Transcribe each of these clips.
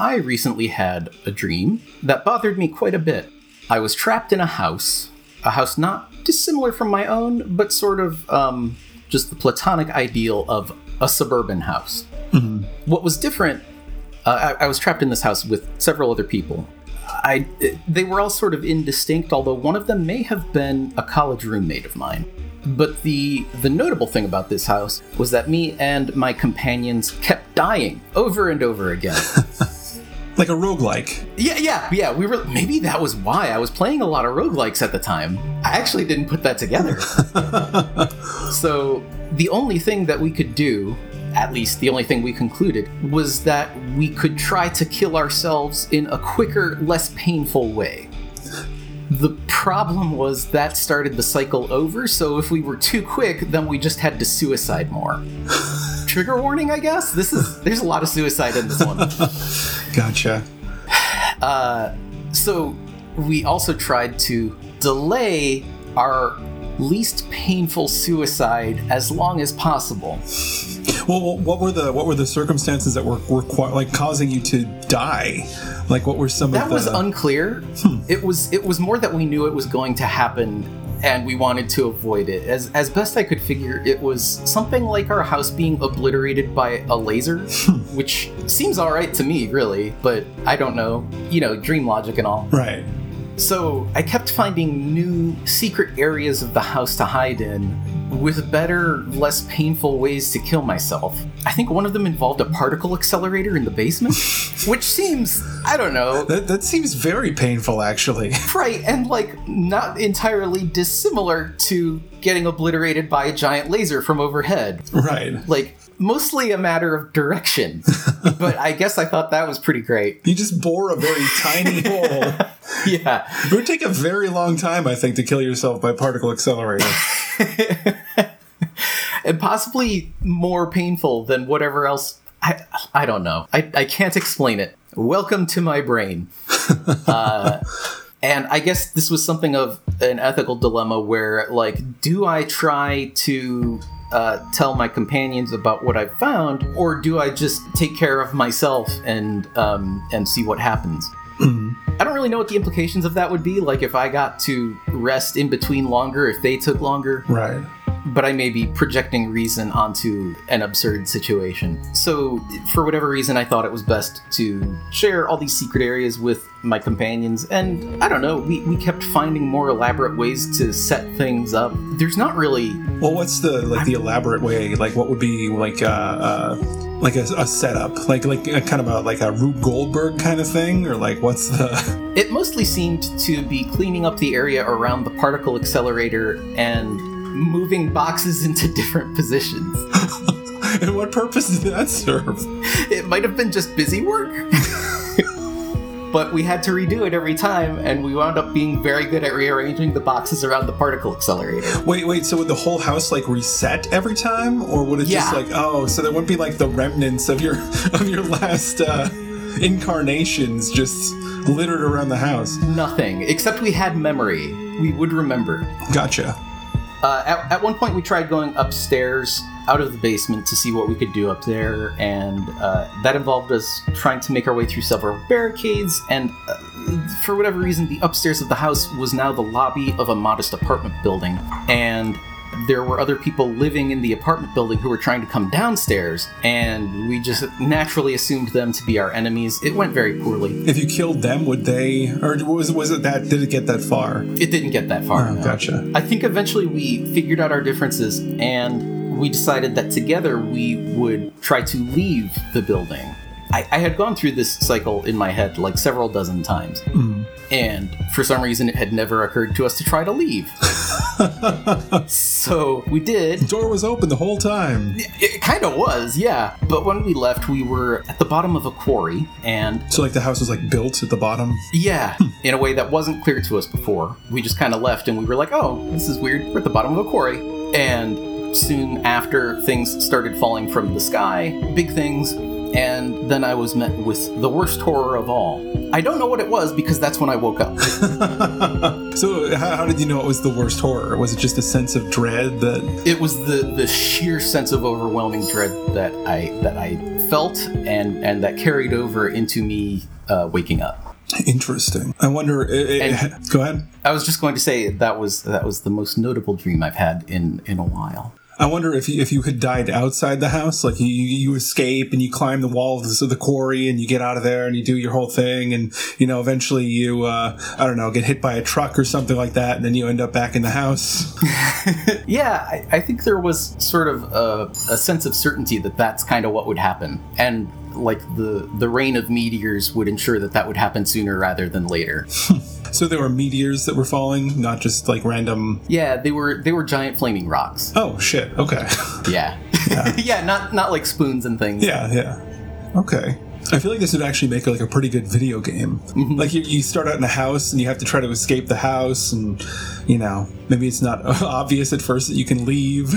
I recently had a dream that bothered me quite a bit. I was trapped in a house, a house not dissimilar from my own, but sort of um, just the platonic ideal of a suburban house. What was different, uh, I, I was trapped in this house with several other people. I, they were all sort of indistinct, although one of them may have been a college roommate of mine. But the the notable thing about this house was that me and my companions kept dying over and over again. Like a roguelike. Yeah, yeah, yeah. We were maybe that was why I was playing a lot of roguelikes at the time. I actually didn't put that together. so the only thing that we could do, at least the only thing we concluded, was that we could try to kill ourselves in a quicker, less painful way. The problem was that started the cycle over, so if we were too quick, then we just had to suicide more. Trigger warning, I guess. This is there's a lot of suicide in this one. Gotcha. Uh, so we also tried to delay our least painful suicide as long as possible. Well, what were the what were the circumstances that were, were qui- like causing you to die? Like, what were some That of the? was unclear. Hmm. It was it was more that we knew it was going to happen and we wanted to avoid it. As as best I could figure, it was something like our house being obliterated by a laser, which seems all right to me, really, but I don't know. You know, dream logic and all. right. So I kept finding new secret areas of the house to hide in with better, less painful ways to kill myself. I think one of them involved a particle accelerator in the basement, which seems, I don't know, That that seems very painful, actually. right and like not entirely dissimilar to getting obliterated by a giant laser from overhead. right. Like, mostly a matter of direction. but I guess I thought that was pretty great. You just bore a very tiny hole. Yeah. It would take a very long time, I think, to kill yourself by particle accelerator. and possibly more painful than whatever else. I, I don't know. I, I can't explain it. Welcome to my brain. uh, and I guess this was something of an ethical dilemma where, like, do I try to uh, tell my companions about what I've found, or do I just take care of myself and um, and see what happens? I don't really know what the implications of that would be. Like, if I got to rest in between longer, if they took longer, right. But I may be projecting reason onto an absurd situation. So, for whatever reason, I thought it was best to share all these secret areas with my companions, and I don't know, we, we kept finding more elaborate ways to set things up. There's not really. Well, what's the like the elaborate way? Like, what would be like uh, uh like a, a setup? Like like a, kind of a like a Rube Goldberg kind of thing, or like what's the? It mostly seemed to be cleaning up the area around the particle accelerator and moving boxes into different positions. and what purpose did that serve? It might have been just busy work. but we had to redo it every time, and we wound up being very good at rearranging the boxes around the particle accelerator. Wait, wait. So would the whole house like reset every time, or would it just like oh? So there wouldn't be like the remnants of your of your last uh, incarnations just littered around the house. Nothing, except we had memory. We would remember. Gotcha. Uh, at, at one point, we tried going upstairs out of the basement to see what we could do up there, and uh, that involved us trying to make our way through several barricades. And uh, for whatever reason, the upstairs of the house was now the lobby of a modest apartment building, and there were other people living in the apartment building who were trying to come downstairs, and we just naturally assumed them to be our enemies. It went very poorly. If you killed them, would they, or was was it that? Did it get that far? It didn't get that far. Oh, no. gotcha. I think eventually we figured out our differences and we decided that together we would try to leave the building. I, I had gone through this cycle in my head like several dozen times. Hmm. And for some reason, it had never occurred to us to try to leave. so we did. Door was open the whole time. It kind of was, yeah. But when we left, we were at the bottom of a quarry, and So like the house was like built at the bottom. yeah, hmm. in a way that wasn't clear to us before. We just kind of left and we were like, oh, this is weird. We're at the bottom of a quarry. And soon after things started falling from the sky, big things, and then I was met with the worst horror of all. I don't know what it was because that's when I woke up. so, how, how, did you know it was the worst horror? Was it just a sense of dread that it was the the sheer sense of overwhelming dread that I that I felt and and that carried over into me uh, waking up. Interesting. I wonder. It, it, go ahead. I was just going to say that was that was the most notable dream I've had in in a while. I wonder if you, if you had died outside the house, like you, you escape and you climb the walls of the quarry and you get out of there and you do your whole thing and you know eventually you uh, I don't know get hit by a truck or something like that and then you end up back in the house. yeah, I, I, think there was sort of a, a sense of certainty that that's kind of what would happen and like the the rain of meteors would ensure that that would happen sooner rather than later. So there were meteors that were falling, not just like random. Yeah, they were they were giant flaming rocks. Oh shit! Okay. Yeah. Yeah, yeah not not like spoons and things. Yeah, yeah. Okay. I feel like this would actually make like a pretty good video game. Mm-hmm. Like you, you start out in a house and you have to try to escape the house, and you know maybe it's not obvious at first that you can leave.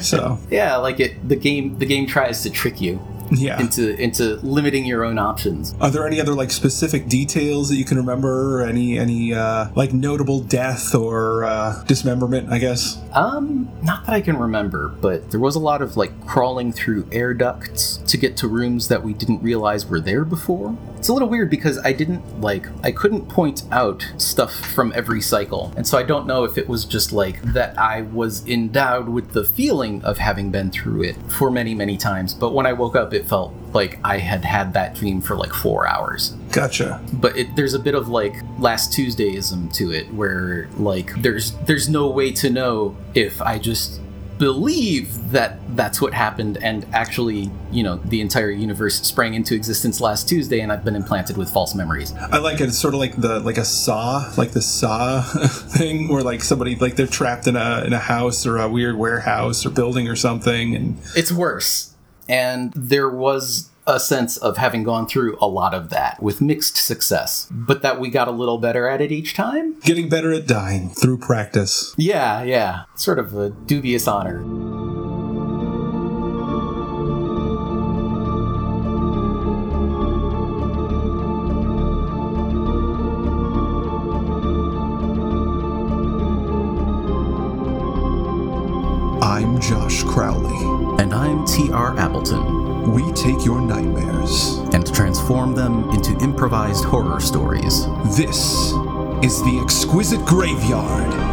so yeah, like it the game the game tries to trick you yeah. into into limiting your own options. Are there any other like specific details that you can remember? Any any uh, like notable death or uh, dismemberment? I guess. Um, not that I can remember, but there was a lot of like crawling through air ducts to get to rooms that we didn't realize were there before. It's a little weird because I didn't like I couldn't point out stuff from every cycle, and so I don't know if it was just like that I was endowed with the feeling of having been through it for many many times. But when I woke up, it felt like I had had that dream for like four hours. Gotcha. But it, there's a bit of like last Tuesdayism to it, where like there's there's no way to know if I just believe that that's what happened and actually you know the entire universe sprang into existence last tuesday and i've been implanted with false memories. I like it. It's sort of like the like a saw like the saw thing where like somebody like they're trapped in a in a house or a weird warehouse or building or something and it's worse. And there was a sense of having gone through a lot of that with mixed success, but that we got a little better at it each time. Getting better at dying through practice. Yeah, yeah. Sort of a dubious honor. I'm Josh Crowley. And I'm T.R. Appleton. We take your nightmares and transform them into improvised horror stories. This is the Exquisite Graveyard.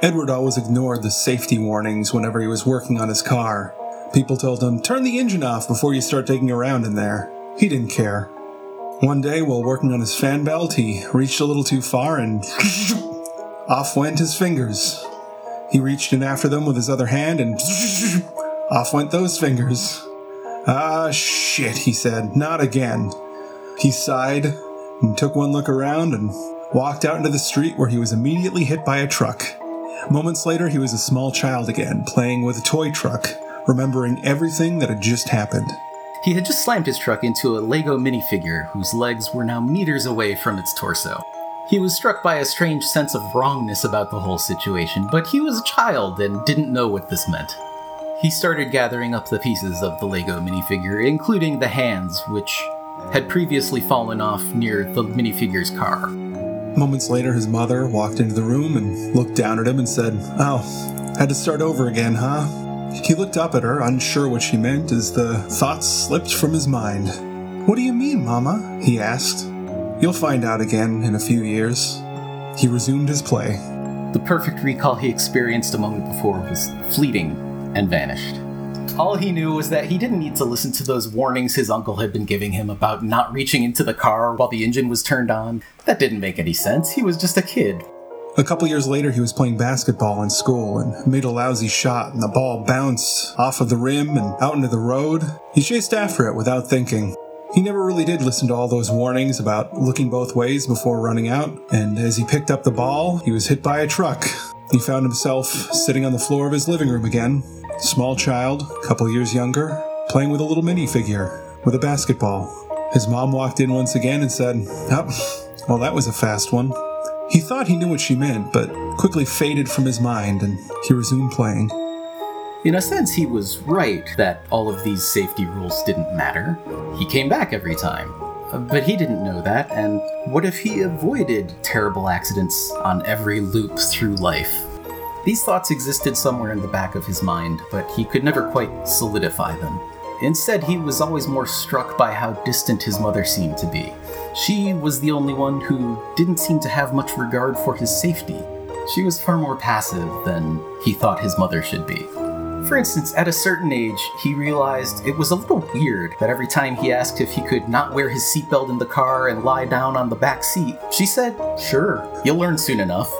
Edward always ignored the safety warnings whenever he was working on his car. People told him, turn the engine off before you start taking around in there. He didn't care. One day, while working on his fan belt, he reached a little too far and off went his fingers. He reached in after them with his other hand and off went those fingers. Ah, shit, he said, not again. He sighed and took one look around and walked out into the street where he was immediately hit by a truck. Moments later, he was a small child again, playing with a toy truck, remembering everything that had just happened. He had just slammed his truck into a Lego minifigure whose legs were now meters away from its torso. He was struck by a strange sense of wrongness about the whole situation, but he was a child and didn't know what this meant. He started gathering up the pieces of the Lego minifigure, including the hands, which had previously fallen off near the minifigure's car. Moments later, his mother walked into the room and looked down at him and said, Oh, had to start over again, huh? He looked up at her, unsure what she meant, as the thoughts slipped from his mind. What do you mean, Mama? he asked. You'll find out again in a few years. He resumed his play. The perfect recall he experienced a moment before was fleeting and vanished. All he knew was that he didn't need to listen to those warnings his uncle had been giving him about not reaching into the car while the engine was turned on. That didn't make any sense. He was just a kid. A couple years later, he was playing basketball in school and made a lousy shot, and the ball bounced off of the rim and out into the road. He chased after it without thinking. He never really did listen to all those warnings about looking both ways before running out, and as he picked up the ball, he was hit by a truck. He found himself sitting on the floor of his living room again, small child, couple years younger, playing with a little minifigure with a basketball. His mom walked in once again and said, Oh, well, that was a fast one. He thought he knew what she meant, but quickly faded from his mind and he resumed playing. In a sense, he was right that all of these safety rules didn't matter. He came back every time. But he didn't know that, and what if he avoided terrible accidents on every loop through life? These thoughts existed somewhere in the back of his mind, but he could never quite solidify them. Instead, he was always more struck by how distant his mother seemed to be. She was the only one who didn't seem to have much regard for his safety. She was far more passive than he thought his mother should be. For instance, at a certain age, he realized it was a little weird that every time he asked if he could not wear his seatbelt in the car and lie down on the back seat, she said, Sure, you'll learn soon enough.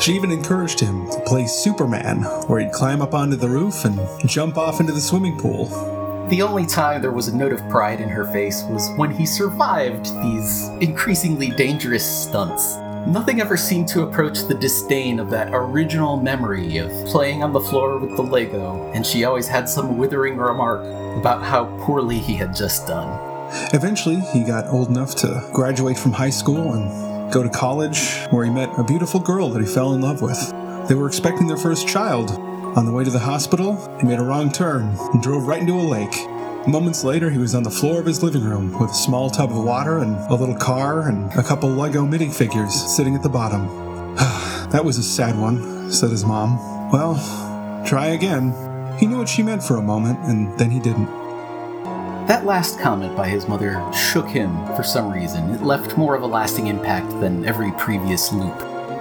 She even encouraged him to play Superman, where he'd climb up onto the roof and jump off into the swimming pool. The only time there was a note of pride in her face was when he survived these increasingly dangerous stunts. Nothing ever seemed to approach the disdain of that original memory of playing on the floor with the Lego, and she always had some withering remark about how poorly he had just done. Eventually, he got old enough to graduate from high school and go to college, where he met a beautiful girl that he fell in love with. They were expecting their first child. On the way to the hospital, he made a wrong turn and drove right into a lake. Moments later, he was on the floor of his living room with a small tub of water and a little car and a couple Lego minifigures sitting at the bottom. that was a sad one, said his mom. Well, try again. He knew what she meant for a moment, and then he didn't. That last comment by his mother shook him for some reason. It left more of a lasting impact than every previous loop.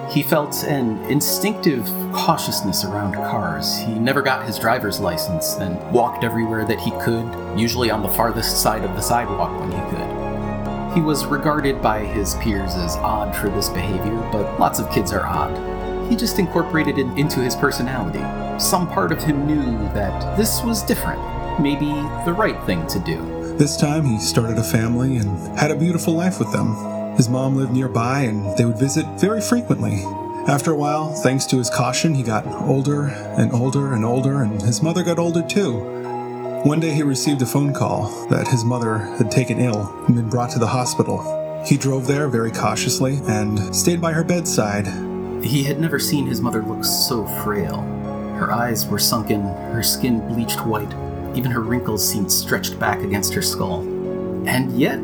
He felt an instinctive cautiousness around cars. He never got his driver's license and walked everywhere that he could, usually on the farthest side of the sidewalk when he could. He was regarded by his peers as odd for this behavior, but lots of kids are odd. He just incorporated it into his personality. Some part of him knew that this was different, maybe the right thing to do. This time, he started a family and had a beautiful life with them. His mom lived nearby and they would visit very frequently. After a while, thanks to his caution, he got older and older and older, and his mother got older too. One day he received a phone call that his mother had taken ill and been brought to the hospital. He drove there very cautiously and stayed by her bedside. He had never seen his mother look so frail. Her eyes were sunken, her skin bleached white, even her wrinkles seemed stretched back against her skull. And yet,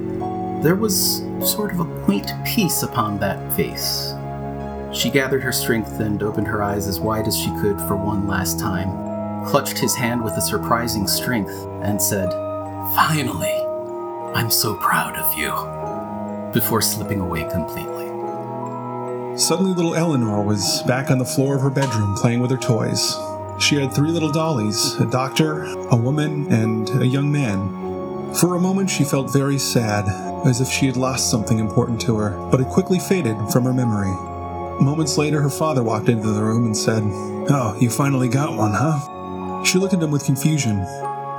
there was sort of a quaint peace upon that face. She gathered her strength and opened her eyes as wide as she could for one last time, clutched his hand with a surprising strength, and said, Finally, I'm so proud of you, before slipping away completely. Suddenly, little Eleanor was back on the floor of her bedroom playing with her toys. She had three little dollies a doctor, a woman, and a young man. For a moment, she felt very sad as if she had lost something important to her, but it quickly faded from her memory. Moments later, her father walked into the room and said, Oh, you finally got one, huh? She looked at him with confusion.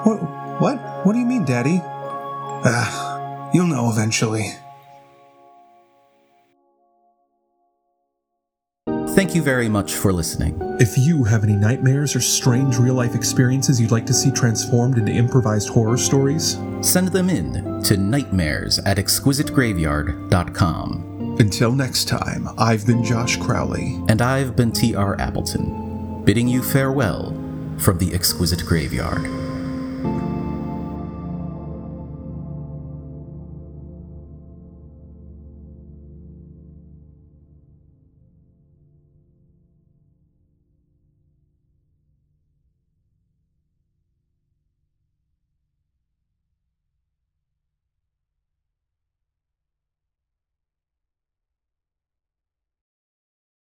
What? What? What do you mean, Daddy? Ah, you'll know eventually. Thank you very much for listening. If you have any nightmares or strange real life experiences you'd like to see transformed into improvised horror stories, send them in to nightmares at exquisiteGraveyard.com. Until next time, I've been Josh Crowley. And I've been T.R. Appleton, bidding you farewell from the Exquisite Graveyard.